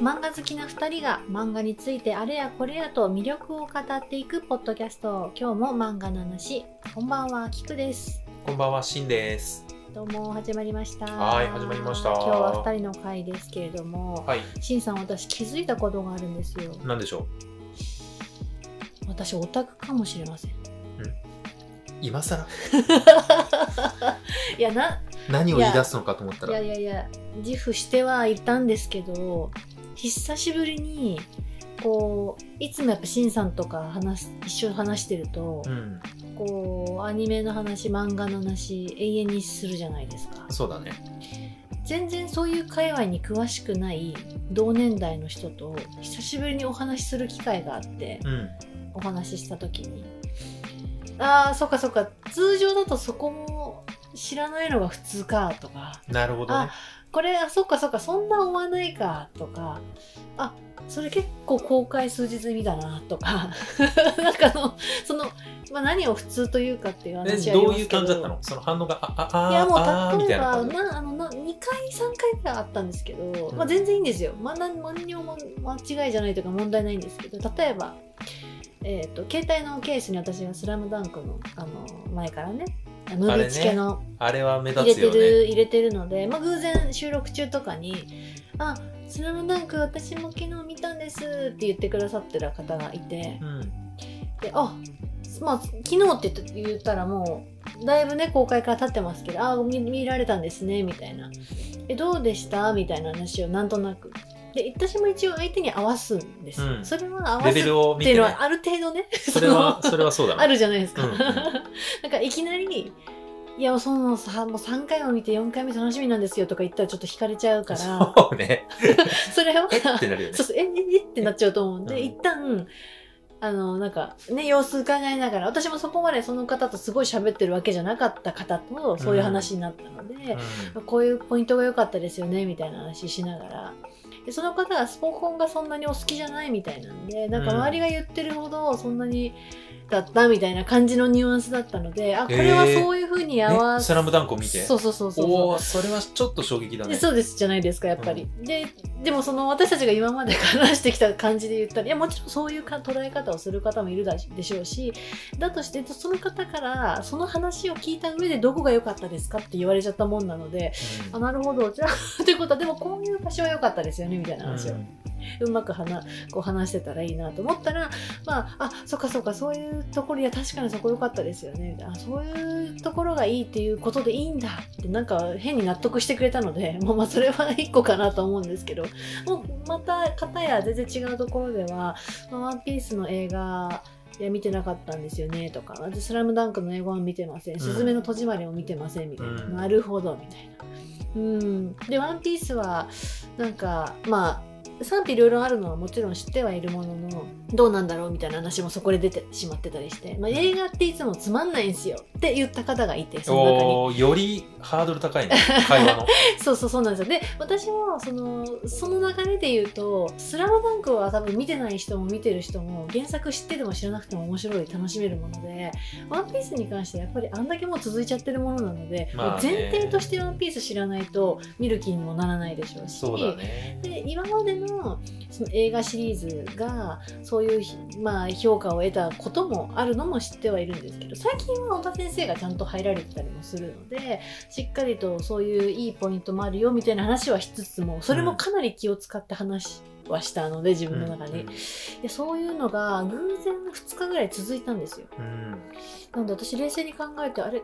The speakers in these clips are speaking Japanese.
漫画好きな2人が漫画についてあれやこれやと魅力を語っていくポッドキャスト。今日も漫画の話。こんばんはキクです。こんばんは、しんです。どうも始まりました。はい始まりました。今日は2人の回ですけれども、はい、しんさん私気づいたことがあるんですよ。なんでしょ私オタクかもしれません。う今更？いやな何を言い出すのかと思ったいやら。いやいや自負してはいたんですけど久しぶりにこういつもやっぱしんさんとか話す一緒に話してると、うん、こうアニメの話漫画の話永遠にするじゃないですか。そうだね。全然そういう界隈に詳しくない同年代の人と久しぶりにお話しする機会があってうん、お話しした時に。ああそっかそっか。通常だとそこも知らないのが普通かとか。なるほどね。これあそっかそっかそんな追わないかとかあそれ結構公開数日見たなとか なんかあのその、まあ、何を普通というかっていうえ話はど。ういう感じだったの？その反応が、あ、あ、あ、いやもう例えばなあのな2回3回ぐらいあったんですけど、うん。まあ、全然いいんですよ、まあ、何何にも間違いじゃないというか問題ないんですけど例えば、えー、と携帯のケースに私が「スラムダンクのあの前からねムービー付けのあれは目入れて立つよね。る、入れてるので、まあ、偶然収録中とかに「あスラムダンク私も昨日見たんです」って言ってくださってる方がいて。うん、であまあ昨日って言って言ったらもうだいぶね公開から経ってますけど「あ見見られたんですね」みたいな「えどうでした?」みたいな話をなんとなくで私も一応相手に合わすんです、うんそれは合わすっレベルを見て、いうのは。ある程度ねそれは、そのそれはそうだな。あるじゃないですか。うんうん なんかいきなり、いや、そのさ、もう3回も見て4回目楽しみなんですよとか言ったらちょっと惹かれちゃうから、そうね。それは、えってなるよねそう。そう、え、え、えってなっちゃうと思うんで、うん一旦、あの、なんか、ね、様子伺いながら、私もそこまでその方とすごい喋ってるわけじゃなかった方と、そういう話になったので、うん。こういうポイントが良かったですよね、みたいな話しながら。でその方がスポコンがそんなにお好きじゃないみたいなんで、なんか周りが言ってるほどそんなにだったみたいな感じのニュアンスだったので、あ、これはそういうふうに合わえ、せ、スラムダンクを見て。そうそうそうそうおお、それはちょっと衝撃だね。でそうですじゃないですかやっぱり、ででもその私たちが今まで話してきた感じで言ったらいやもちろんそういうか捉え方をする方もいるだでしょうしだとしてその方からその話を聞いた上でどこが良かったですかって言われちゃったもんなのでうん。あなるほどじゃあということはでもこういう場所は良かったですよねみたいな話を、うんうまく話こう話してたらいいなと思ったらまああそっかそっかそういうところいや確かにそこ良かったですよね。あそういうところがいいっていうことでいいんだってなんか変に納得してくれたので もうまあそれは一個かなと思うんですけどもうまた片や全然違うところでは「まあワンピースの映画いや見てなかったんですよねとか「私スラムダンクの英語は見てません」「すずめの戸締まりも見てません」みたいな、うん。なるほどみたいな。うん、で「ワンピースはなんかまあ賛否いろいろあるのはもちろん知ってはいるもののどうなんだろうみたいな話もそこで出てしまってたりして、まあ、映画っていつもつまんないんすよって言った方がいてその中に。よりハードル高いね、会話の。そうそうそうなんですよ。で私もそのその流れで言うと「スラムダンクは多分見てない人も見てる人も原作知ってても知らなくても面白い楽しめるもので「ワンピースに関してはやっぱりあんだけもう続いちゃってるものなので、まあね。前提として「ワンピース知らないと見る気にもならないでしょうし。そうだね。で今までのその映画シリーズがそういうひ、まあ、評価を得たこともあるのも知ってはいるんですけど最近は小田先生がちゃんと入られてたりもするのでしっかりとそういういいポイントもあるよみたいな話はしつつもそれもかなり気を使って話はしたので自分の中に、うんでそういうのが偶然2日ぐらい続いたんですよ。うん。なので私冷静に考えてあれ？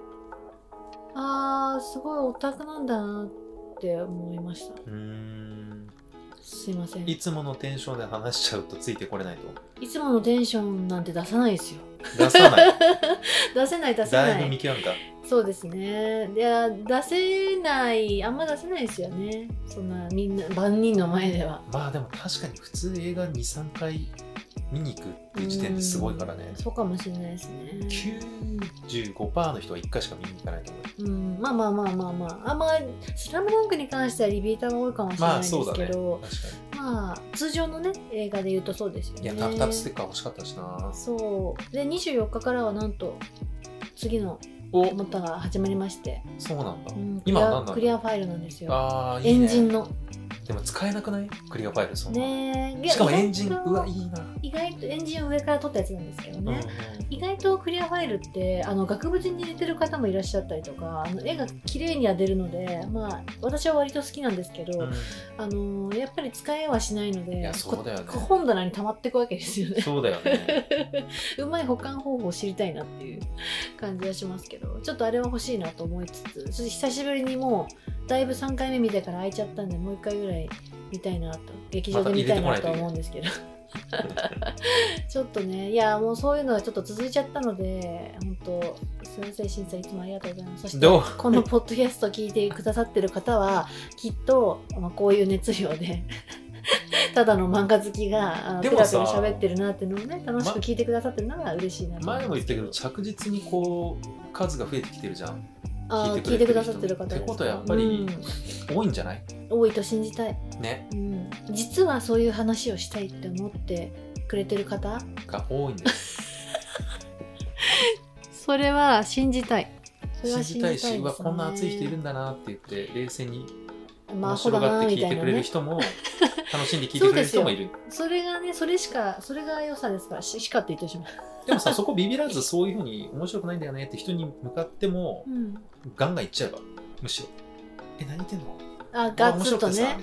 あーすごいオタクなんだなって思いました。うんすいませんいつものテンションで話しちゃうとついてこれないと。いつものテンションなんて出さないですよ。出さない。出せない出せだないい。ぶ見極めた？そうですね。いや、出せない、あんま出せないですよね。そんなみんな、万人の前では。まあでも確かに普通映画2、3回見に行くっていう時点ですごいからねうん。そうかもしれないですね。95%の人は1回しか見に行かないと思う。うん、まあまあまあまあまあ。あんま、スラムダンクに関してはリピーターが多いかもしれないです。けど、確かまあ、通常のね、映画で言うとそうですよね。に。いや、タプタプステッカー欲しかったしな。そう。で、24日からはなんと、次のおモッタが始まりまして、そうなんだう。ん、今は何なんだクリアファイルなんですよ。あ。エンジンの。でも使使えなくない？クリアファイルそんな、ねえ。しかもエンジンうわいいな、意外とエンジンを上から撮ったやつなんですけどね、うん意外とクリアファイルってあの額縁に入れてる方もいらっしゃったりとかあの絵が綺麗には出るのでまあ私は割と好きなんですけど、うん。あのやっぱり使えはしないのでいやそうだよね。こ本棚に溜まっていくわけですよね。そうだよね。うまい保管方法を知りたいなっていう感じはしますけどちょっとあれは欲しいなと思いつつ久しぶりにもうだいぶ3回目見てから空いちゃったんでもう1回ぐらい見たいなと劇場で見たいなとは思うんですけど。ちょっとねいやもうそういうのはちょっと続いちゃったので本当すみません審査いつもありがとうございます。そしてこのポッドキャスト聞いてくださってる方はきっと、まあ、こういう熱量で ただの漫画好きがペラペラ喋ってるなっていうのをね楽しく聞いてくださってるのが嬉しいな前も言ったけど着実にこう数が増えてきてるじゃん聞聞いてくれてるいてくださってる方ってことはやっぱり多いんじゃない？うん、多いと信じたい、ね。うん、実はそういう話をしたいって思ってくれてる方？が多いんです。それは信じたい。それは信じたいしうわこんな熱い人いるんだなって言って冷静にまあ面白がって聞いてくれるね人も楽しんで聞いてくれる人もいる。それがねそれしかそれが良さですから。ししかって言ってしまう、でもさそこビビらずそういうふうに面白くないんだよねって人に向かってもうん、ガンガンいっちゃえばむしろ。え何言ってんの？あガッツリとね。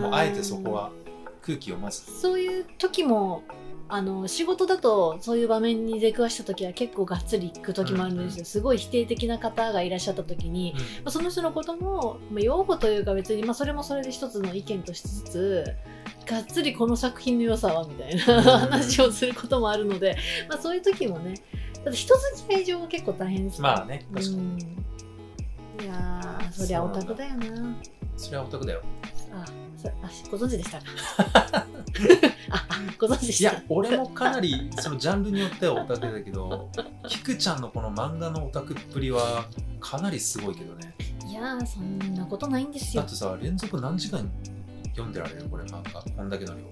もうあえてそこは空気をまず。そういう時もあの仕事だとそういう場面に出くわした時は結構がっつり行く時もあるんですよ、うんうんすごい否定的な方がいらっしゃった時に、まあその人のことも、まあ、擁護というか別に、まあ、それもそれで一つの意見としつつがっつりこの作品の良さはみたいな、うん。話をすることもあるので、まあ、そういう時もねだって人付き合い上は結構大変ですよまあね確かに。うん。いやーそりゃオタクだよな。それはオタクだよあご存知でしたか？ああご存知でいした。や俺もかなりそのジャンルによってはオタクだけどキクちゃんのこの漫画のオタクっぷりはかなりすごいけどね。いやーそんなことないんですよ。だってさ連続何時間読んでられる？これ漫画。こんだけの量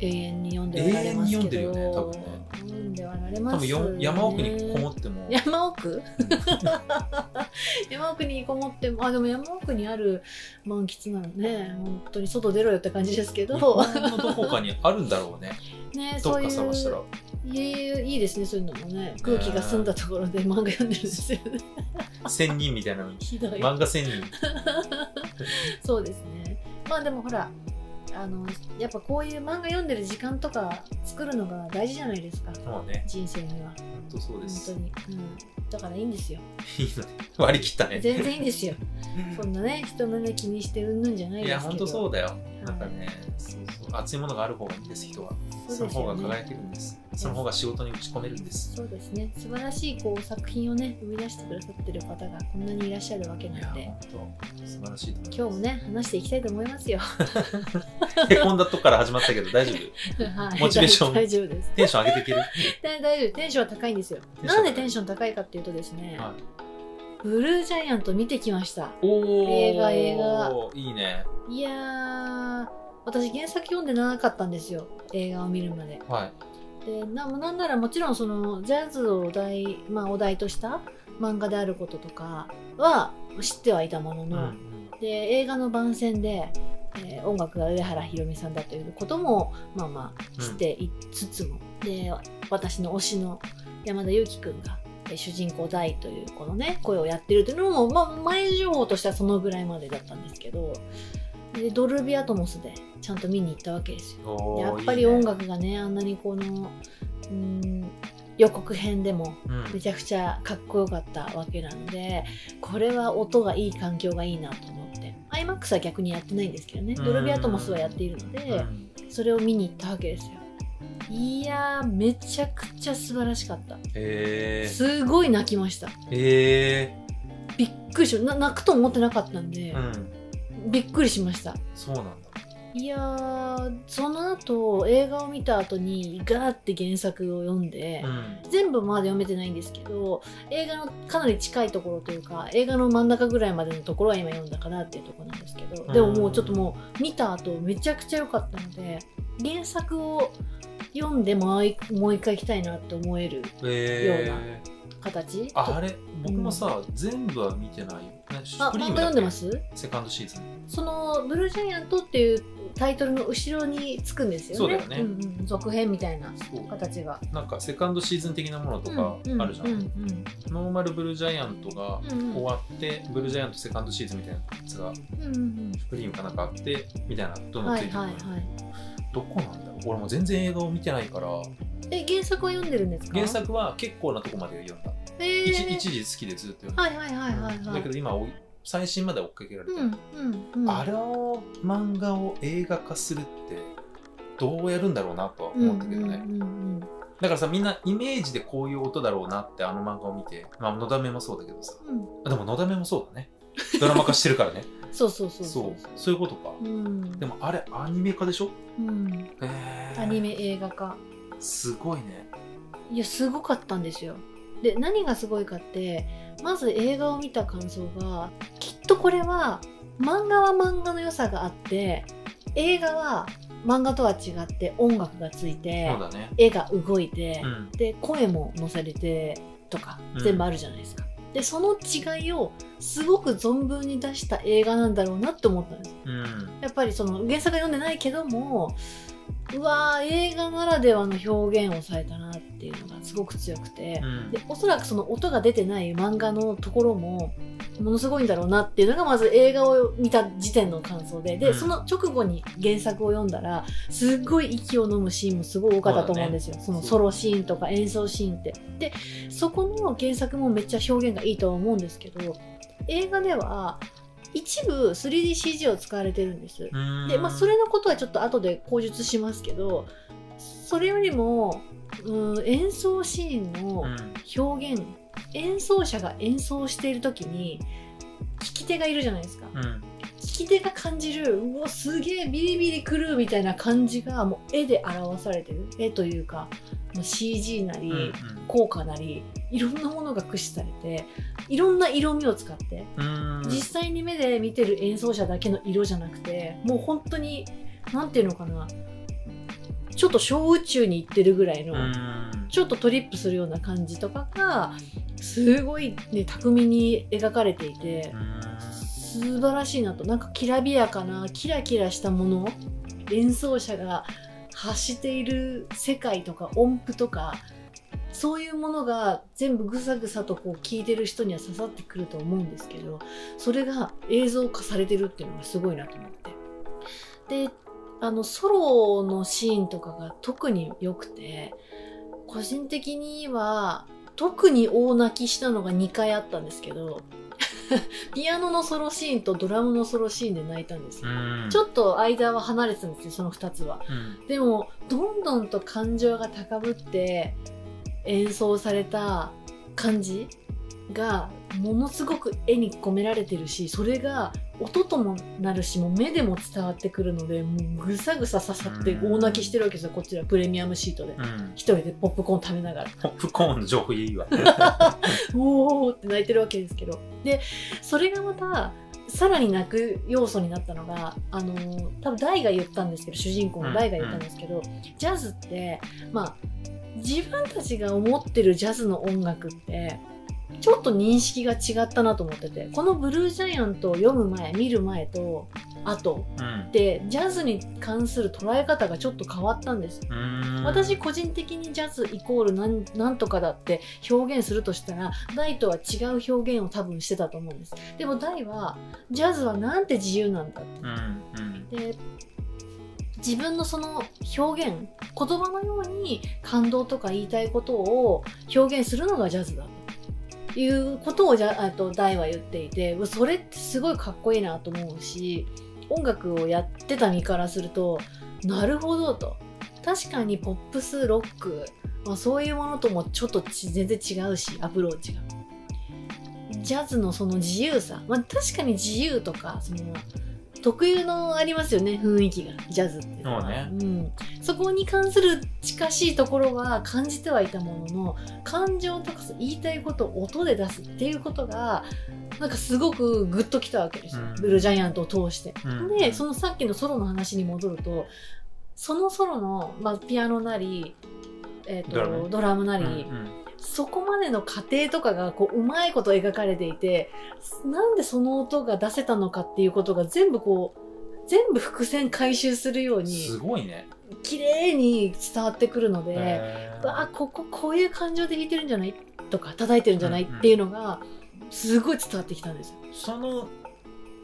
永遠に読んではられますけど。永遠に読んでるよね多分ね。読んではられま多分すよ、よ山奥にこもっても。山奥？山奥にこもっても。あでも山奥にある満喫なのね。本当に外出ろよって感じですけど。日本のどこかにあるんだろうね。ねどっそういうか探したら。いいですねそういうのもね。空気が澄んだところで漫画読んでるんですよね。1000人みたいなのに。漫画1000人。そうですね。まあでもほらあのやっぱこういう漫画読んでる時間とか作るのが大事じゃないですか。もうね。人生には。本当そう本です。当に、うん、だからいいんですよ。いいのね割り切ったね。全然いいんですよ。そんなね人のね気にしてうんぬんじゃないいやですけど。本当そうだよ。い。なんかねそう熱いものがある方がいいんです人は。その方が輝けるんです。その方が仕事に打ち込めるんです。そうですね。素晴らしいこう作品をね生み出してくださってる方がこんなにいらっしゃるわけなんで素晴らしい今日もね話していきたいと思いますよ。へこんだとこから始まったけど大丈夫？はい。モチベーション大丈夫です。テンション上げていける？大大丈夫。テンションは高いんですよ。なんでテンション高いかっていうとですね、はい。ブルージャイアント見てきました。映画映画。いいね。いやー私原作読んでなかったんですよ。映画を見るまで。はい。でななんならもちろんそのジャズをお題,、まあ、お題とした漫画であることとかは知ってはいたものの、うんで映画の番宣で、えー音楽が上原ひろみさんだということもまあまあ知っていつつも、で私の推しの山田裕貴君がえー主人公大というこのね声をやってるというのも、まあ、前情報としてはそのぐらいまでだったんですけどでドルビーアトモスでちゃんと見に行ったわけですよ。やっぱり音楽がねあんなにこのうん予告編でもめちゃくちゃかっこよかったわけなのでこれは音がいい環境がいいなと思って。iMAX は逆にやってないんですけどね。うん。ドルビーアトモスはやっているのでうん。それを見に行ったわけですよ。いやーめちゃくちゃ素晴らしかった。へー。すごい泣きました。へびっくりしな泣くと思ってなかったんでー、うんびっくりしました。そうなんだ。いやーその後映画を見た後にガーって原作を読んで、うん。全部まで読めてないんですけど映画のかなり近いところというか映画の真ん中ぐらいまでのところは今読んだかなっていうところなんですけどでももうちょっともう見た後めちゃくちゃ良かったので原作を読んでもう一回行きたいなって思えるへようなー形？ああれ？僕もさ、全部は見てないよ、ね、あ漫画読んでます？セカンドシーズン。その「ブルージャイアント」っていうタイトルの後ろにつくんですよね。そうだよね。んうん、続編みたいな形が。なんかセカンドシーズン的なものとかあるじゃん、うんうん。ノーマルブルージャイアントがうんうん終わって、ブルージャイアントセカンドシーズンみたいなやつがうんうんプリームかなんかあってみたいなどんどんついてくる、はいはいはい。どこなんだろう？俺も全然映画を見てないからえ原作は読んでるんですか？原作は結構なとこまで読んだ、えー、一一時好きでずっと読んだ、はいはいはいはいはい。だけど今最新まで追っかけられて、うんうんうん。あれを漫画を映画化するってどうやるんだろうなとは思ったけどね、うんうんうんだからさみんなイメージでこういう音だろうなってあの漫画を見てまあのだめもそうだけどさ。うん。あでものだめもそうだね。ドラマ化してるからね。そうそうそうそう。そう。いうことか、うん。でもあれアニメ化でしょ？うん。えー。アニメ映画化すごいね。いやすごかったんですよ。で何がすごいかってまず映画を見た感想がきっとこれは漫画は漫画の良さがあって映画は漫画とは違って音楽がついてそうだね。絵が動いて、うん。で声も載せれてとかうん。全部あるじゃないですか、でその違いをすごく存分に出した映画なんだろうなって思ったんです。うん。やっぱりその原作は読んでないけどもうわー映画ならではの表現をされたなっていうのがすごく強くて、うん。でおそらくその音が出てない漫画のところもものすごいんだろうなっていうのがまず映画を見た時点の感想で。で、うん。その直後に原作を読んだらすっごい息を飲むシーンもすごい多かったと思うんですよ。そ,、のソロシーンとか演奏シーンって。でそこの原作もめっちゃ表現がいいとは思うんですけど映画では一部 3DCG を使われてるんです。うん。で、まあ、それのことはちょっと後で口述しますけどそれよりも、うん、演奏シーンのうん。表現、演奏者が演奏している時に聞き手がいるじゃないですか、うん。聞き手が感じるうわすげえビリビリくるみたいな感じがもう絵で表されてる。絵というか CG なり、うん。効果なりいろんなものが駆使されていろんな色味を使ってうん。実際に目で見てる演奏者だけの色じゃなくてもう本当になんていうのかなちょっと小宇宙に行ってるぐらいの、うん。ちょっとトリップするような感じとかがすごい、ね、巧みに描かれていて素晴らしいなと。なんかきらびやかなキラキラしたもの演奏者が発している世界とか音符とかそういうものが全部ぐさぐさとこう聞いてる人には刺さってくると思うんですけどそれが映像化されてるっていうのがすごいなと思って。であのソロのシーンとかが特に良くて個人的には特に大泣きしたのが2回あったんですけど ピアノのソロシーンとドラムのソロシーンで泣いたんですよ。うん。ちょっと間は離れてたんですよその2つは。うん。でもどんどんと感情が高ぶって演奏された感じがものすごく絵に込められてるしそれが音ともなるしもう目でも伝わってくるのでもうぐさぐさ刺さって大泣きしてるわけですよこちらプレミアムシートで。うん。一人でポップコーン食べながら。ポップコーンの情報いいわ。おーって泣いてるわけですけど。でそれがまたさらに泣く要素になったのがあのー多分大が言ったんですけど主人公の大が言ったんですけど、ジャズってまあ自分たちが思ってるジャズの音楽ってちょっと認識が違ったなと思っててこの「ブルージャイアント」を読む前見る前と後うん。でジャズに関する捉え方がちょっと変わったんです。うん。私個人的にジャズイコールなんなんとかだって表現するとしたら大とは違う表現を多分してたと思うんです。でも大はジャズはなんて自由なんだって。うんうん。で自分のその表現言葉のように感動とか言いたいことを表現するのがジャズだということをじゃあと大は言っていてそれってすごいかっこいいなと思うし音楽をやってた身からするとなるほどと。確かにポップスロック、まあ、そういうものともちょっと全然違うしアプローチが。ジャズのその自由さ、まあ、確かに自由とかその特有のありますよね雰囲気がジャズって。そうね。うん、そこに関する近しいところは感じてはいたものの感情とか言いたいことを音で出すっていうことがなんかすごくグッときたわけですよ、うん。ブルージャイアントを通して。うん。でそのさっきのソロの話に戻るとそのソロの、まあ、ピアノなり、えーとドラム。ドラムなり、うんうんそこまでの過程とかがこううまいこと描かれていてなんでその音が出せたのかっていうことが全部こう全部伏線回収するようにすごいね。綺麗に伝わってくるので、あこここういう感情で弾いてるんじゃないとか叩いてるんじゃない、うんうんっていうのがすごい伝わってきたんですよ。その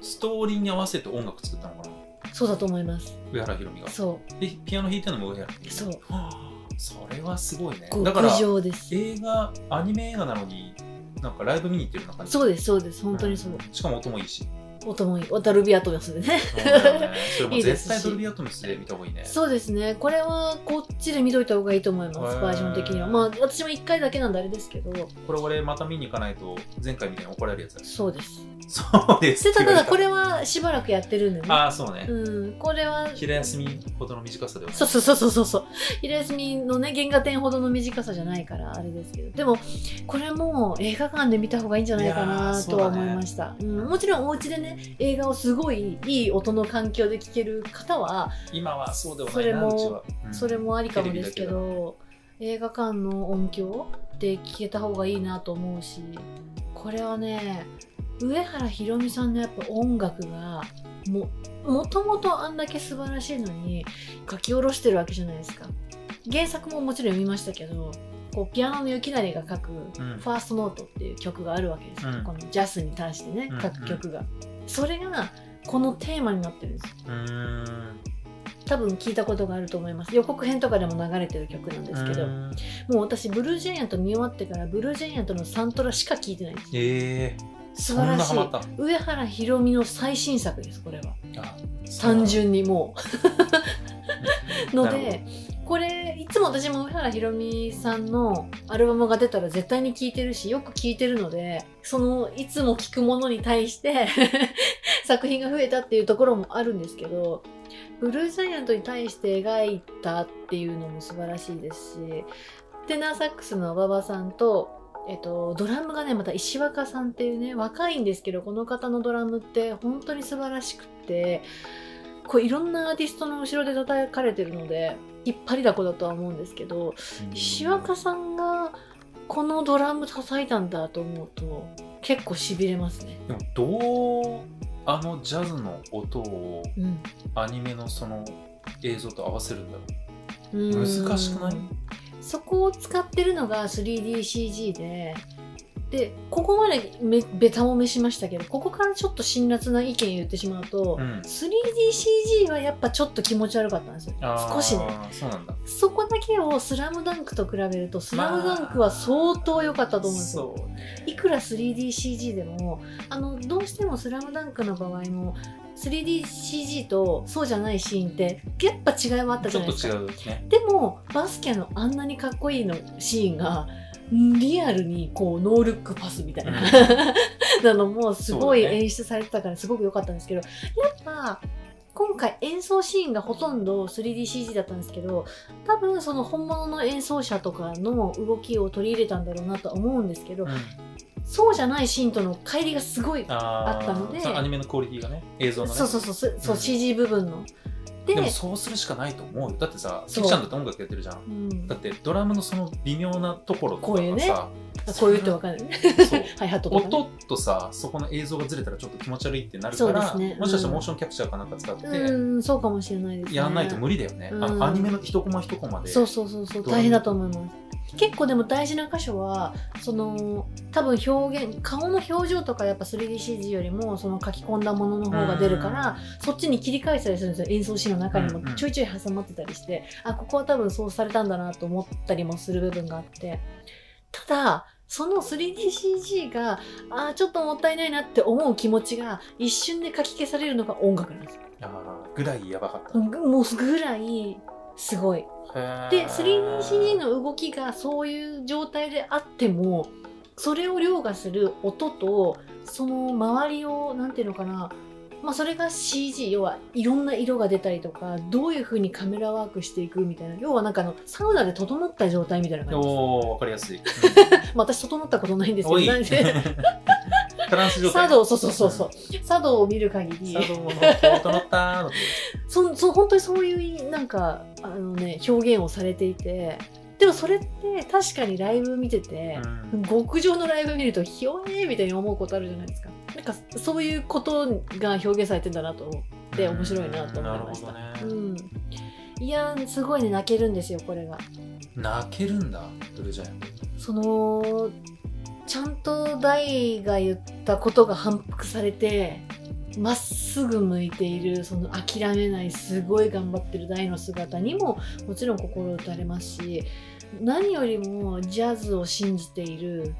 ストーリーに合わせて音楽作ったのかな？そうだと思います。上原ひろみが。そで、ピアノ弾いてるのも上原ひろみ。うそう。はあそれはすごいね。だから極、上です。映画、アニメ映画なのに、なんかライブ見に行ってるような。感じ。そうですそうです。本当にそう、ん。しかも音もいいし。音もいい。ワタルビアトムスでね。そ 絶対ドルビーアトムスで見た方がいいね。そうですね。これはこっちで見といた方がいいと思います。バージョン的には。まあ私も1回だけなんであれですけど。これ俺また見に行かないと前回みたいに怒られるやつだ。そうですそうです。でただこれは。はしばらくやってるんでね。ああ、そうね。うんこれは昼休みほどの短さではそうそうそうそうそう。そう昼休みのね原画展ほどの短さじゃないからあれですけど。でもこれも映画館で見た方がいいんじゃないかなーとは思いました。う、ん、もちろんお家でね映画をすごいいい音の環境で聴ける方は今はそうではない。な、それもうん。それもありかもですけど、映画館の音響で聴けた方がいいなと思うしこれはね上原ひろみさんのやっぱ音楽がももともとあんだけ素晴らしいのに書き下ろしてるわけじゃないですか。原作ももちろん読みましたけどこうピアノの雪成が書く「うん。ファーストノート」っていう曲があるわけですよ、うん。このジャスに対してねうん書く曲が、それがこのテーマになってるんです。多分聞いたことがあると思います。予告編とかでも流れてる曲なんですけど、もう私ブルージャイアント見終わってからブルージャイアントのサントラしか聞いてないんですええ素晴らしい。上原ひろみの最新作ですこれは。あ単純にもう。のでこれいつも私も上原ひろみさんのアルバムが出たら絶対に聴いてるしよく聴いてるのでそのいつも聴くものに対して 作品が増えたっていうところもあるんですけどブルージャイアントに対して描いたっていうのも素晴らしいですしテナーサックスの馬場さんとえっと、ドラムがねまた石若さんっていうね若いんですけどこの方のドラムって本当に素晴らしくってこういろんなアーティストの後ろで叩かれてるので引っ張りだこだとは思うんですけど石若さんがこのドラム叩いたんだと思うと結構しびれますね。でもどうあのジャズの音をうん。アニメのその映像と合わせるんだろう。難しくない？そこを使ってるのが 3DCG ででここまでめベタ褒めしましたけどここからちょっと辛辣な意見言ってしまうと、う、うん、3DCG はやっぱちょっと気持ち悪かったんですよ。少しね。そうなんだ。そこだけを「スラムダンクと比べると「スラムダンクは相当良かったと思うんですよ、そうね。いくら 3DCG でもあのどうしても「スラムダンクの場合も 3DCG とそうじゃないシーンってやっぱ違いはあったちょっとじゃないですか。違うね。でもバスケのあんなにかっこいいのシーンがリアルにこうノールックパスみたいな、なのもすごい演出されてたからすごく良かったんですけど、やっぱ今回演奏シーンがほとんど 3DCG だったんですけど多分その本物の演奏者とかの動きを取り入れたんだろうなとは思うんですけど、うん。そうじゃないシーンとの乖離がすごいあったのでそアニメのクオリティがね映像のね。そうそうそうそう、CG 部分の。ででもそうするしかないと思うよ。だってさキキちゃんだって音楽やってるじゃん。うん。だってドラムのその微妙なところとかこういうねこういうってわかる。ね。そう。ハイハットとか、ね。音とさそこの映像がずれたらちょっと気持ち悪いってなるから、ね。もしかしたうん。らモーションキャプチャーかなんか使って、うん、そうかもしれないですね。やんないと無理だよね、あうん。のアニメの一コマ一コマでそうそうそうそう、大変だと思います。結構でも大事な箇所は、その、多分表現、顔の表情とかやっぱ 3DCG よりも、その書き込んだものの方が出るから、そっちに切り返したりするんですよ。演奏シーンの中にもちょいちょい挟まってたりして、あ、ここは多分そうされたんだなと思ったりもする部分があって。ただ、その 3DCG が、あーちょっともったいないなって思う気持ちが一瞬で書き消されるのが音楽なんですよ。ぐらいやばかった、もうぐらい、すごい。で 3DCG の動きがそういう状態であってもそれを凌駕する音とその周りをなんていうのかな。まあそれが CG 要はいろんな色が出たりとかどういう風にカメラワークしていくみたいな。要はなんかあのサウナで整った状態みたいな感じです、おーわかりやすい、まあ、私整ったことないんですけどなんで。トランス状態。茶道そうそうそうそう。茶道を見る限り。茶道の整ったーのそそ本当にそういうなんかあのね表現をされていてでもそれって確かにライブ見てて、うん。極上のライブ見るとひょえーみたいに思うことあるじゃないですか。なんかそういうことが表現されてんだなと思って面白いなと思いました。ね。うん。いやーすごいね泣けるんですよこれが。泣けるんだブルージャイアント。そのちゃんと大が言ったことが反復されてまっすぐ向いているその諦めないすごい頑張ってる大の姿にももちろん心打たれますし何よりもジャズを信じている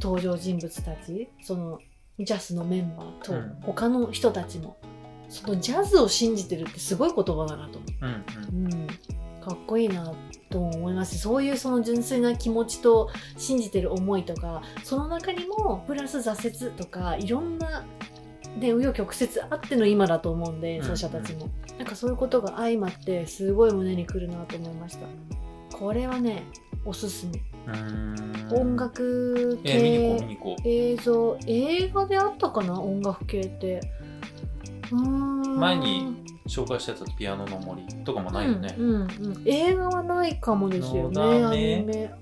登場人物たちそのジャスのメンバーとうん他の人たちも、そのジャズを信じてるってすごい言葉だなと思う。うんうん、かっこいいなと思いますしそういうその純粋な気持ちと信じてる思いとかその中にもプラス挫折とかいろんなで紆余曲折あっての今だと思うんで演奏者たちも、なんかそういうことが相まってすごい胸にくるなと思いました。これはねおすすめ、うん。音楽系映像。映画であったかな？音楽系って。前にう紹介したやつピアノの森とかもないよね、うんうんうん、映画はないかもですよねアニメ。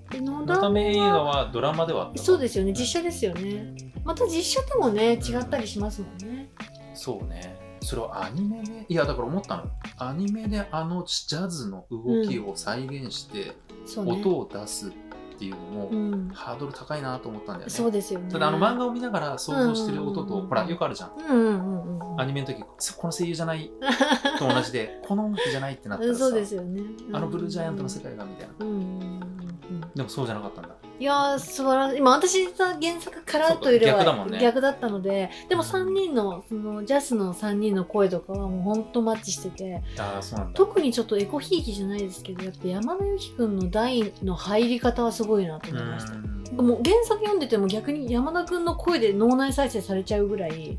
め映画はドラマではあったそうですよね。実写ですよねまた実写ともね違ったりしますもんね。そうね。それをアニメでいやだから思ったのアニメであのジャズの動きを再現して音を出すっていうのも、うん。ハードル高いなと思ったんだよね。そうですよね。ただあの漫画を見ながら想像してる音と、うんうんうんうん。ほらよくあるじゃん。うんうんうんうんアニメの時この声優じゃない。と同じでこの音楽じゃないってなったらさそうですよね。あのブルージャイアントの世界がみたいな。うんうんうんうん。でもそうじゃなかったんだいやー素晴らしい。今私が原作からというよりは逆だもんね。逆だったのででも3人のそのジャスの3人の声とかはもうほんとマッチしててああそうなんだ。特にちょっとエコひいきじゃないですけどやっぱ山田裕貴君の大の入り方はすごいなと思いました。うん。もう原作読んでても逆に山田君の声で脳内再生されちゃうぐらい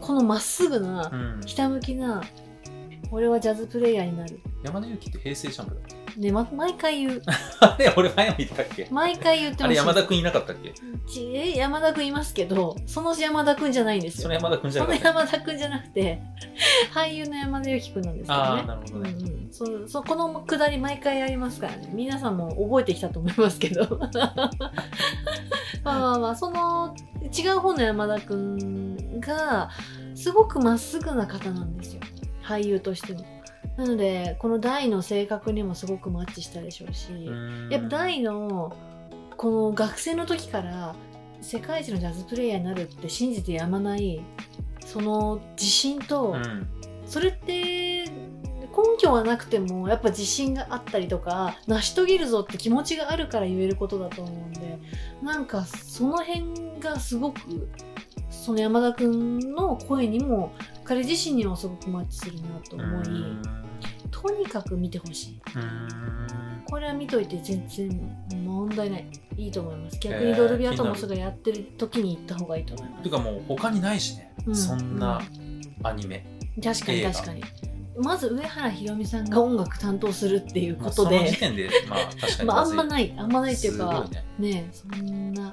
このまっすぐなうん。ひたむきな俺はジャズプレイヤーになる。山田裕貴って平成ジャンプだっけ？ね、ま、毎回言う。あれ俺前も言ったっけ？毎回言ってます。あれ山田くんいなかったっけ？ちえ山田君いますけどその山田君じゃないんですよ。その山田くんじゃそのなかった山田君じゃなくて 俳優の山田裕貴君なんですけどああねなるほどね、うんうん、そそこのくだり毎回やりますからね。皆さんも覚えてきたと思いますけど。まあまあまあその違う方の山田くんがすごくまっすぐな方なんですよ。俳優としてもなのでこの大の性格にもすごくマッチしたでしょうし、うん。やっぱ大のこの学生の時から世界一のジャズプレイヤーになるって信じてやまないその自信と、うん。それって根拠はなくてもやっぱ自信があったりとか成し遂げるぞって気持ちがあるから言えることだと思うんでなんかその辺がすごくその山田君の声にも彼自身にもすごくマッチするなと思いうん。とにかく見てほしい。うん。これは見といて全然問題ない。いいと思います。逆えーにドルビアトモスがやってる時に行った方がいいと思います。ていうかもう他にないしね、うん。そんなアニメ、確かに確かに。まず上原ひろみさんが音楽担当するっていうまあことで。その時点でまあ確かに まあ、あんまない。あんまないっていうかね。ねそんな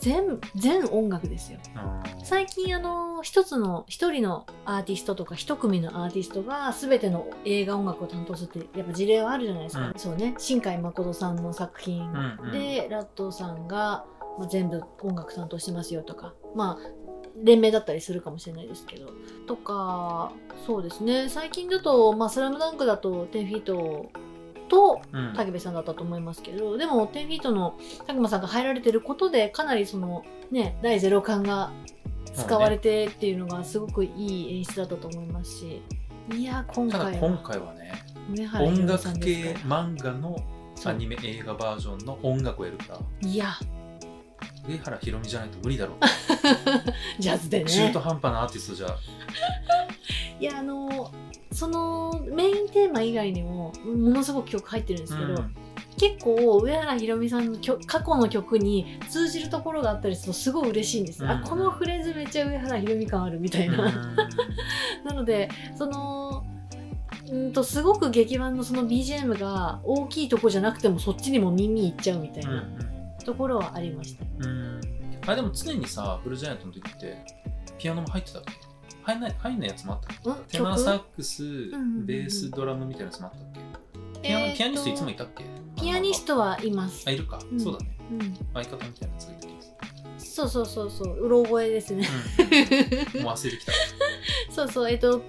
全全音楽ですよ。うん。最近あの一つの一人のアーティストとか一組のアーティストが全ての映画音楽を担当するってやっぱ事例はあるじゃないですか、うん。そうね。新海誠さんの作品。うんうん。で、ラットさんが、まあ、全部音楽担当してますよとか。まあ連名だったりするかもしれないですけど。とかそうですね。最近だと「まあ、スラムダンクだと10フィートとうん。武部さんだったと思いますけどでも10フィートの佐久間さんが入られてることでかなりそのね第ゼロ感が使われてっていうのがすごくいい演出だったと思いますしいや今ただ回今は回はね音楽系漫画のアニメ映画バージョンの音楽をやるから。いや上原ひろみじゃないと無理だろう、ジャズでね。中途半端なアーティストじゃ。いやあのそのメインテーマ以外にもものすごく曲入ってるんですけど、うん。結構上原ひろみさんの曲過去の曲に通じるところがあったりするとすごい嬉しいんですよ、うん。あこのフレーズめっちゃ上原ひろみ感あるみたいな、なのでそのうんとすごく劇版のその BGM が大きいとこじゃなくてもそっちにも耳いっちゃうみたいうんうなんところはありました、うん。あでも常にさブルージャイアントの時ってピアノも入ってたっけ？入んない入んないやつもあったっけ？うん？テナーサッ曲？クス、ベースドラムみたいなやつもあったっけ？ピアノえピアニストいつもいたっけ？ピアニストはいます。あいるか、うん。そうだね。うん。相方みたいなやつがいた気がすそうそうそうそう。うろ覚えですね。る、うん、もう忘れてきた。そうそう。えっと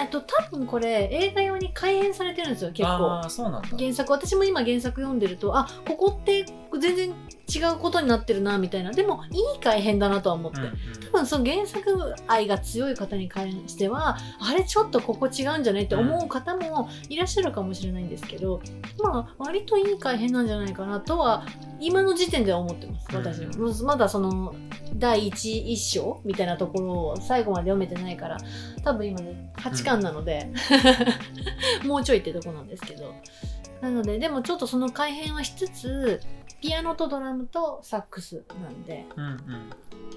えっと多分これ映画用に改編されてるんですよ結構。ああそうなんだ。原作。私も今原作読んでるとあここって全然違うことになってるなみたいな。でもいい改編だなとは思って、うんうん。多分その原作愛が強い方に関してはあれちょっとここ違うんじゃないって思う方もいらっしゃるかもしれないんですけど、まあ割といい改編なんじゃないかなとは今の時点では思ってます。私は、うまだその第一一章みたいなところを最後まで読めてないから多分今ね8巻なので、もうちょいってとこなんですけど。なのででもちょっとその改編はしつつピアノとドラムとサックスなんでうんうん。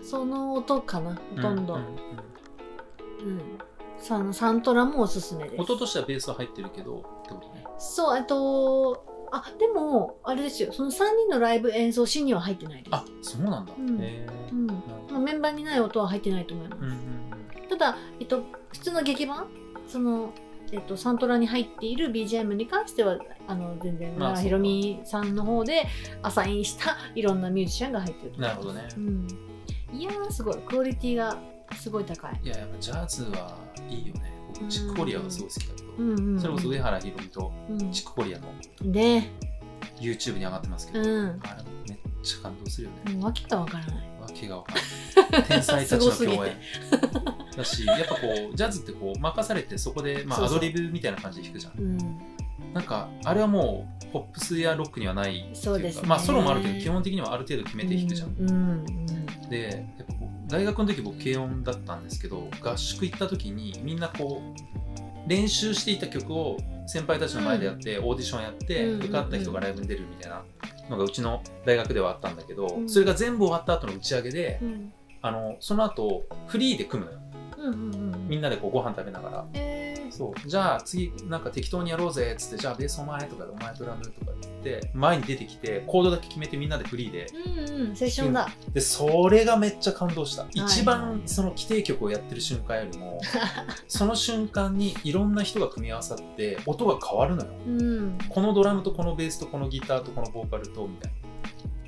その音かなほとんど、ううんん。うん。サンサントラもおすすめです。音としてはベースは入ってるけどってことね。そうあとあでもあれですよ。その3人のライブ演奏シーンには入ってないです。あそうなんだ、うん。へえうん。まあ、メンバーにない音は入ってないと思います、どうんうん。ただ、えっと、普通の劇版？その、えっと、サントラに入っている BGM に関してはあの全然まあ村ひろみさんの方でアサインしたいろんなミュージシャンが入ってる。うんなるほどね。うん、いやーすごい。クオリティがすごい高い、いややっぱジャズはいいよね。僕チックコリアがすごい好きだけど、うんうんうん、それこそ上原ひろみとうん。チックコリアので、YouTube に上がってますけど、うん、あれめっちゃ感動するよね、もう訳がわからないわけがわかんない天才たちの共演だしやっぱこうジャズってこう任されてそこで、まあ、アドリブみたいな感じで弾くじゃん。うん。なんかあれはもうポップスやロックにはないそうですね。まあソロもあるけど基本的にはある程度決めて弾くじゃん、うんうん。でやっぱ大学の時僕軽音だったんですけど合宿行った時にみんなこう練習していた曲を先輩たちの前でやって、オーディションやって、うん。受かった人がライブに出るみたいなのがうちの大学ではあったんだけど、うん。それが全部終わった後の打ち上げで、うん。あのその後フリーで組むのよ。うんうんうんみんなでこうご飯食べながら。えーそう。じゃあ次なんか適当にやろうぜっつってじゃあベースお前とかでお前ドラムとか言って前に出てきてコードだけ決めてみんなでフリーでうんうんセッションだ。でそれがめっちゃ感動した、い。一番その規定曲をやってる瞬間よりも その瞬間にいろんな人が組み合わさって音が変わるのよ。うん。このドラムとこのベースとこのギターとこのボーカルとみたいな。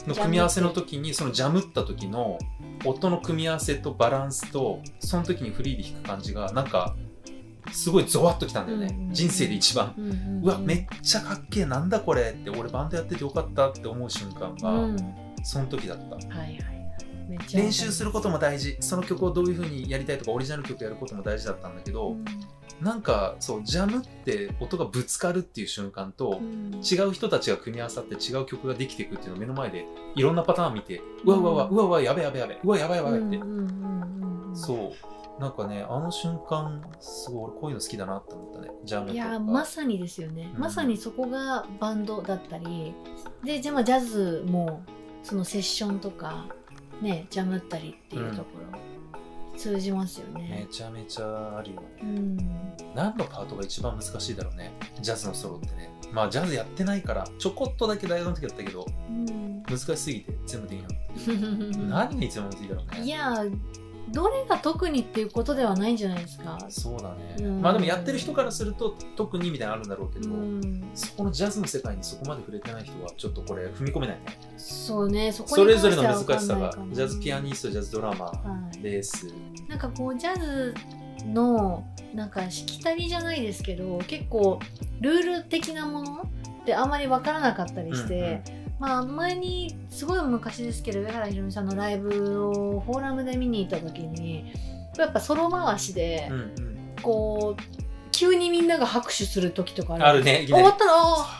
の組み合わせの時にそのジャムった時の音の組み合わせとバランスとその時にフリーで弾く感じがなんかすごいゾワッときたんだよね、うんうんうん。人生で一番。うんうんうわめっちゃかっけえなんだこれって俺バンドやっててよかったって思う瞬間が、うん。その時だった。はいはい。練習することも大事。その曲をどういう風にやりたいとかオリジナル曲やることも大事だったんだけど、うん。なんかそうジャムって音がぶつかるっていう瞬間と、うん。違う人たちが組み合わさって違う曲ができていくっていうのを目の前でいろんなパターン見てうわうわうわうわうわやべやべやべうわやばいやばいって、うんうんうんうん。そうなんかねあの瞬間すごい俺こういうの好きだなって思ったね。ジャムとか。いやまさにですよね、うん。まさにそこがバンドだったりでじゃあまあジャズもそのセッションとかねジャムったりっていうところ、通じますよめね。ちゃめちゃあるよね。うん、何のパートが一番難しいだろうね。ジャズのソロってね。まあジャズやってないからちょこっとだけ大学の時やったけどうん、難しすぎて全部できなかった。何が一番難しいだろうね。いやどれが特にっていうことではないんじゃないですか？そうだね、うん。まあでもやってる人からすると特にみたいなのあるんだろうけど、うん、そこのジャズの世界にそこまで触れてない人はちょっとこれ踏み込めないね。そうねそこそれぞれのは難しさがジャズピアニストジャズドラマーはい。ベース。なんかこうジャズのなんかしきたりじゃないですけど結構ルール的なものってあんまり分からなかったりして、まあ前にすごい昔ですけど上原ひろみさんのライブをフォーラムで見に行った時にやっぱソロ回しでこう急にみんなが拍手する時とかある。ねいきなり終わったの。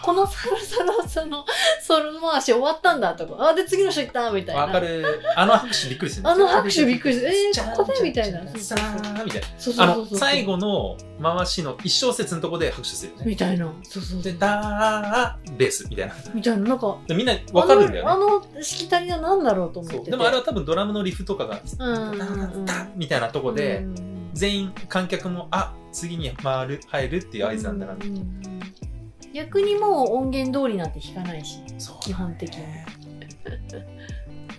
このそろそろそのソロ回し終わったんだとか。あで次の人行ったみたいな。わかる。あの拍手びっくりするね。あの拍手びっくりする。えーじゃんここでみたいな。さーみたいなそうそうあのそう。最後の回しの一小節のとこで拍手するよね。みたいな。そうそうでダーベースみたいなみたいななんかでみんなわかるんだよねあのあのしきたりは何だろうと思ってでもあれは多分ドラムのリフとかがダーダーみたいなとこで、うんうん全員観客もあ次に回る入るっていう合図なんだな、うんうんうん逆にもう音源通りなんて弾かないしそう基本的に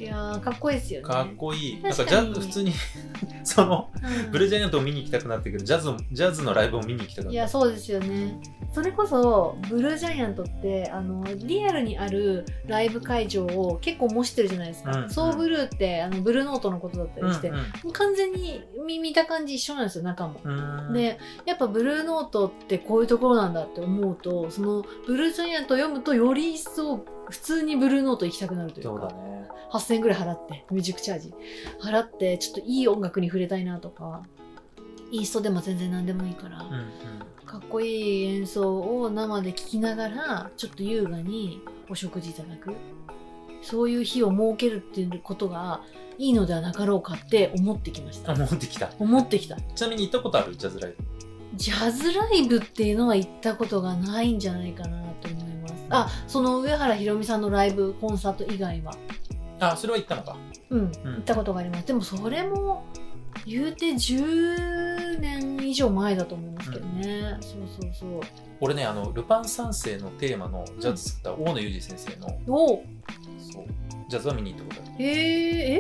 いやーかっこいいですよね。かっこいい。なんかジャズ、普通に、その、うん。ブルージャイアントを見に行きたくなってくる、ジャズを、ジャズのライブを見に行きたくなった。いやそうですよね。それこそブルージャイアントってあのリアルにあるライブ会場を結構模してるじゃないですか、うんソーブルーってあのブルーノートのことだったりして、うんもう完全に見見た感じ一緒なんですよ中も。うん、でやっぱブルーノートってこういうところなんだって思うとそのブルージャイアントを読むとより一層普通にブルーノート行きたくなるというかそうだね。8000円ぐらい払ってミュージックチャージ払ってちょっといい音楽に触れたいなとかイーストでも全然何でもいいから、うんうん。かっこいい演奏を生で聴きながらちょっと優雅にお食事いただくそういう日を設けるっていうことがいいのではなかろうかって思ってきましたあ、戻ってきた。思ってきたちなみに行ったことあるジャズライブ？ジャズライブっていうのは行ったことがないんじゃないかなと思あその上原ひろみさんのライブコンサート以外は？あ、それは行ったのか。うん。うん。行ったことがあります。でもそれも言うて10年以上前だと思いますけどね、そうそうそう。俺ね、あの、ルパン三世のテーマのジャズ作った大野裕二先生の、おう。そう、ジャズは見に行ったことある。えー、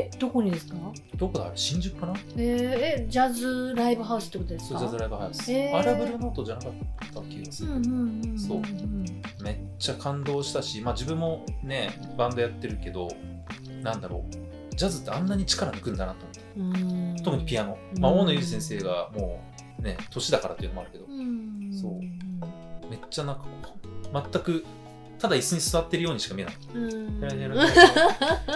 え？どこにですか？どこだ？あれ新宿かな？えー、えジャズライブハウスってことですそう、かジャズライブハウス。へー。あれはブルーノートじゃなかった気がする。うんうんうんうんそう。んめっちゃ感動したし、まあ自分もね、バンドやってるけど、なんだろう、ジャズってあんなに力抜くんだなと思って。うん。特にピアノ。うん。まあ大野裕二先生がもうね、年だからっていうのもあるけど、うん。そう。めっちゃなんかこう、全く、ただ椅子に座ってるようにしか見えない。うん。ヘラヘラヘラ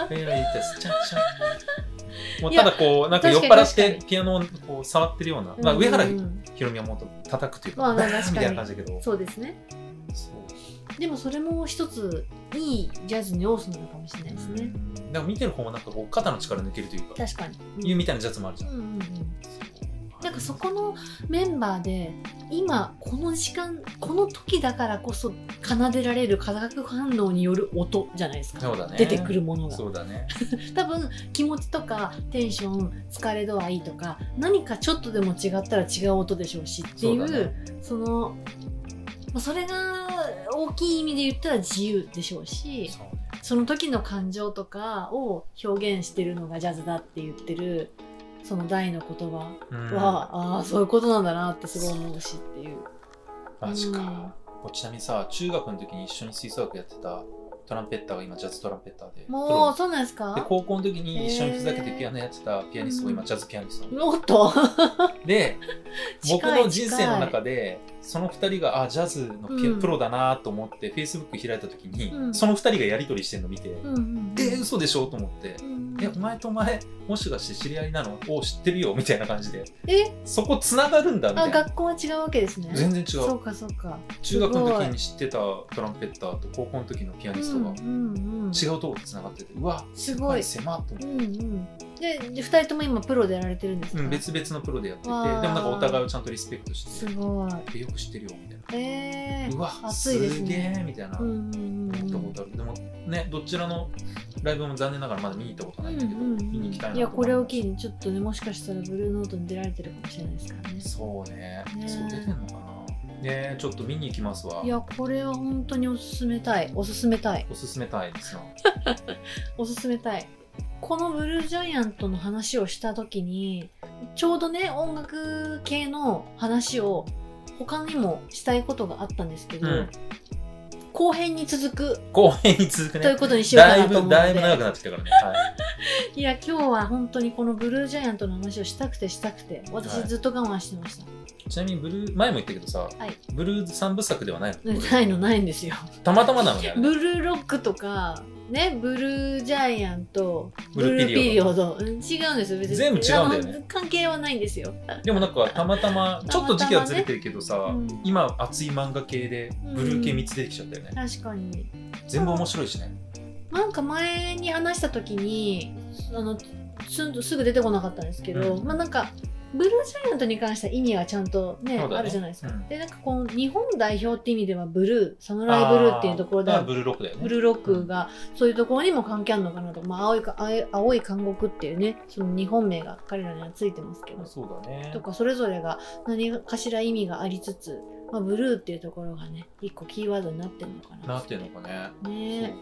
ヘラヘラチャンチャン。もうただこう、なんか酔っ払ってピアノをこう触ってるような、まあ上原ひろみはもっと叩くというか、みたいな感じだけど、そうですね。でもそれも一ついいジャズの要素なのかもしれないですね。うん。だから見てる方もなんかこう肩の力抜けるというか、確かに。いうみたいなジャズもあるじゃん。うんうんうんなんかそこのメンバーで今この時間この時だからこそ奏でられる化学反応による音じゃないですかそうだね。出てくるものがそうだね。多分気持ちとかテンション疲れ度合いとか何かちょっとでも違ったら違う音でしょうしっていうそねそのまあそれが大きい意味で言ったら自由でしょうし。その時の感情とかを表現してるのがジャズだって言ってるその大の言葉うん。は、ああそういうことなんだなってすごい思うしっていう。マジか。こうちなみにさ、中学の時に一緒に吹奏楽やってたトランペッターが今ジャズトランペッターで。プもロうそうなんですでか高校の時に一緒にふざけてピアノやってたピアニストが今ジャズピアニストもっとで 僕の人生の中でその2人があジャズのうん。プロだなと思って Facebook 開いた時に、うん。その2人がやり取りしてるの見て、うんうんえー、嘘でしょと思って、うんえお前とお前もしかして知り合いなの？を知ってるよ？みたいな感じで。え？そこつながるんだみたあいな。学校は違うわけですね。全然違そううかそうか。中学の時に知ってたトランペッターと高校の時のピアニストが違うところでつながっててうわすごい。狭っと思って。うんうんでで2人とも今プロでやられてるんですか、うん、別々のプロでやっててでもなんかお互いをちゃんとリスペクトしてすごい。えよく知ってるよみたいな。えー、うわ熱いですすげねえみたいな。思ったことある。でもねどちらのライブも残念ながらまだ見に行ったことないんだけど、うんうんうん見に行きたいないやこれをき機にちょっとねもしかしたらブルーノートに出られてるかもしれないですからね。そうね。ねそう出てんのかな。ねちょっと見に行きますわ。いやこれは本当におすすめたい。おすすめたい。おすすめたいですな おすすめたいこのブルージャイアントの話をした時にちょうどね音楽系の話を他にもしたいことがあったんですけど、うん。後編に続く。後編に続くね。ということにしようかだいなと思うのでぶだいぶ長くなってきたからね、はい。や今日は本当にこのブルージャイアントの話をしたくてしたくて私はい。ずっと我慢してました、い、ちなみにブルー前も言ったけどさ、はい。ブルーズ三部作ではないの？ないのないんですよ。たまたまなのね。ブルーロックとかねブルージャイアントブルーピリオド。違うんですよ別に。全部違うんだよね。関係はないんですよ。でもなんかたまたまちょっと時期はずれてるけどさ、うん。今熱い漫画系でブルー系3つ出てきちゃったよね、確かに。全部面白いしね。なんか前に話した時にあのすんとすぐ出てこなかったんですけど、うん。まあなんかブルージャイアントに関しては意味はちゃんとねね。あるじゃないですか、うん。でなんかこの日本代表って意味ではブルーサムライブルーっていうところでブルーロックだよね。ブルーロックがそういうところにも関係あるのかなと、まあ、青いか青い監獄っていうねその日本名が彼らにはついてますけど。そうだね。とかそれぞれが何かしら意味がありつつ、まあ、ブルーっていうところがね一個キーワードになってるのかな。なってんのかね。ね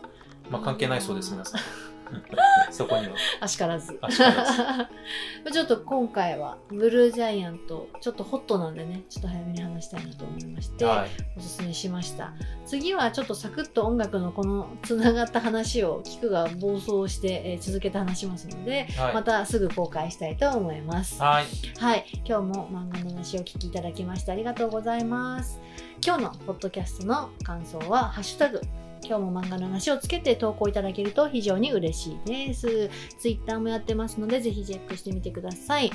まあ関係ないそうです皆さん そこには。あしからず。らずちょっと今回はブルージャイアント、ちょっとホットなんでね、ちょっと早めに話したいなと思いまして、はい。おすすめしました。次はちょっとサクッと音楽のこのつながった話をキクが暴走して、えー続けて話しますので、はい。またすぐ公開したいと思います。はい。はい、今日も漫画の話をお聞きいただきましてありがとうございます。今日のポッドキャストの感想は、ハッシュタグ、今日も漫画の話をつけて投稿いただけると非常に嬉しいです。ツイッターもやってますので、ぜひチェックしてみてください。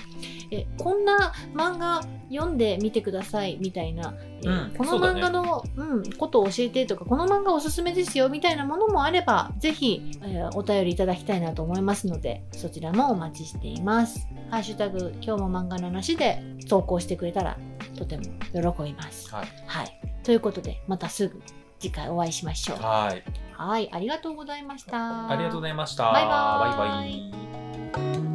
え、こんな漫画読んでみてくださいみたいな、えうんこの漫画のう、ん、ことを教えてとか、この漫画おすすめですよみたいなものもあれば、ぜひ、えーお便りいただきたいなと思いますので、そちらもお待ちしています。ハッシュタグ、今日も漫画の話で投稿してくれたら、とても喜びます。はい。はい。ということで、またすぐ次回お会いしましょう。はい。はい、ありがとうございました。ありがとうございました。バイバイ。バイバイ